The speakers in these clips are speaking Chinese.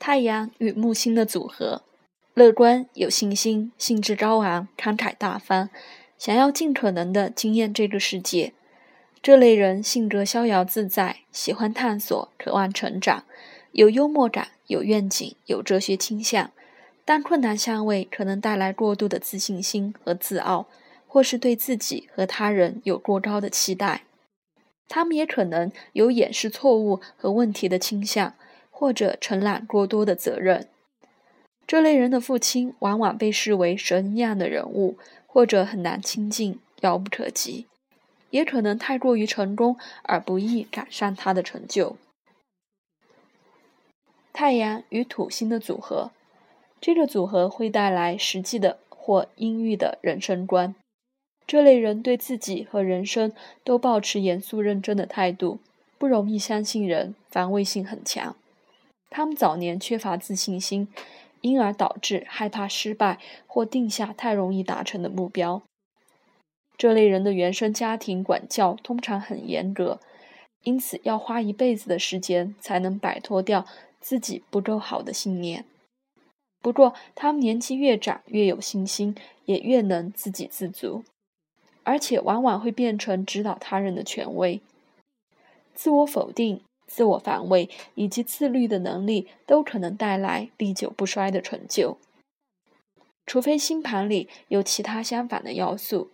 太阳与木星的组合，乐观、有信心、兴致高昂、慷慨大方，想要尽可能的惊艳这个世界。这类人性格逍遥自在，喜欢探索，渴望成长，有幽默感，有愿景，有哲学倾向。但困难相位可能带来过度的自信心和自傲，或是对自己和他人有过高的期待。他们也可能有掩饰错误和问题的倾向。或者承揽过多的责任，这类人的父亲往往被视为神一样的人物，或者很难亲近，遥不可及，也可能太过于成功而不易赶上他的成就。太阳与土星的组合，这个组合会带来实际的或阴郁的人生观。这类人对自己和人生都保持严肃认真的态度，不容易相信人，防卫性很强。他们早年缺乏自信心，因而导致害怕失败或定下太容易达成的目标。这类人的原生家庭管教通常很严格，因此要花一辈子的时间才能摆脱掉自己不够好的信念。不过，他们年纪越长越有信心，也越能自给自足，而且往往会变成指导他人的权威。自我否定。自我防卫以及自律的能力都可能带来历久不衰的成就，除非星盘里有其他相反的要素。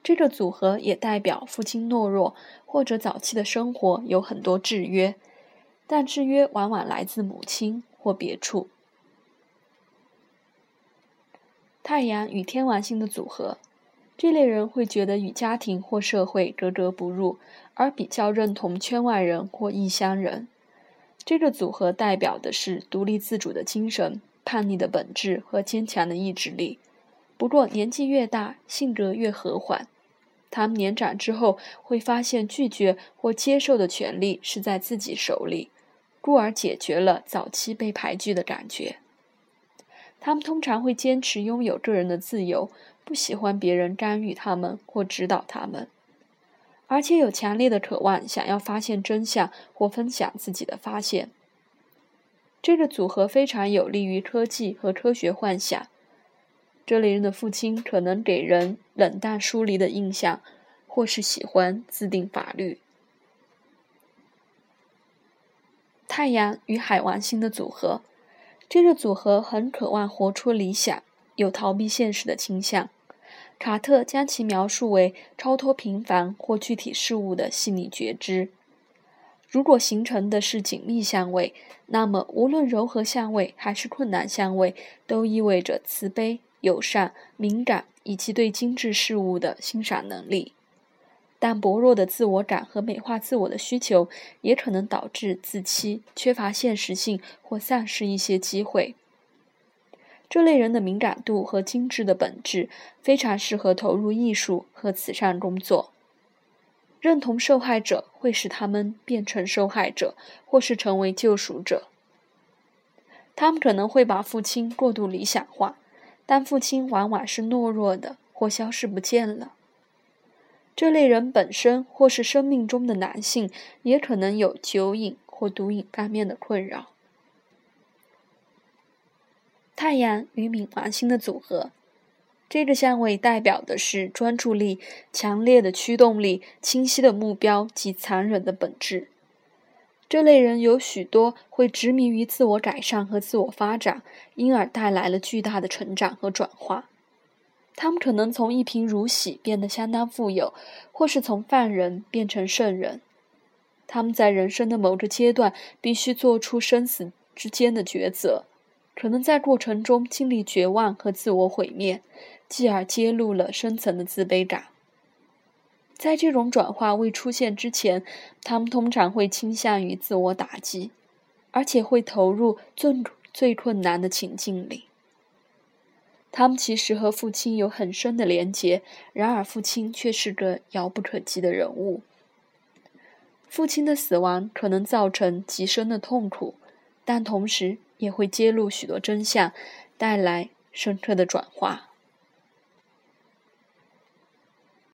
这个组合也代表父亲懦弱，或者早期的生活有很多制约，但制约往往来自母亲或别处。太阳与天王星的组合。这类人会觉得与家庭或社会格格不入，而比较认同圈外人或异乡人。这个组合代表的是独立自主的精神、叛逆的本质和坚强的意志力。不过，年纪越大，性格越和缓。他们年长之后会发现，拒绝或接受的权利是在自己手里，故而解决了早期被排拒的感觉。他们通常会坚持拥有个人的自由。不喜欢别人干预他们或指导他们，而且有强烈的渴望想要发现真相或分享自己的发现。这个组合非常有利于科技和科学幻想。这类人的父亲可能给人冷淡疏离的印象，或是喜欢自定法律。太阳与海王星的组合，这个组合很渴望活出理想，有逃避现实的倾向。卡特将其描述为超脱平凡或具体事物的细腻觉知。如果形成的是紧密相位，那么无论柔和相位还是困难相位，都意味着慈悲、友善、敏感以及对精致事物的欣赏能力。但薄弱的自我感和美化自我的需求，也可能导致自欺、缺乏现实性或丧失一些机会。这类人的敏感度和精致的本质非常适合投入艺术和慈善工作。认同受害者会使他们变成受害者，或是成为救赎者。他们可能会把父亲过度理想化，但父亲往往是懦弱的或消失不见了。这类人本身或是生命中的男性也可能有酒瘾或毒瘾方面的困扰。太阳与冥王星的组合，这个相位代表的是专注力、强烈的驱动力、清晰的目标及残忍的本质。这类人有许多会执迷于自我改善和自我发展，因而带来了巨大的成长和转化。他们可能从一贫如洗变得相当富有，或是从犯人变成圣人。他们在人生的某个阶段必须做出生死之间的抉择。可能在过程中经历绝望和自我毁灭，继而揭露了深层的自卑感。在这种转化未出现之前，他们通常会倾向于自我打击，而且会投入最最困难的情境里。他们其实和父亲有很深的连结，然而父亲却是个遥不可及的人物。父亲的死亡可能造成极深的痛苦，但同时。也会揭露许多真相，带来深刻的转化。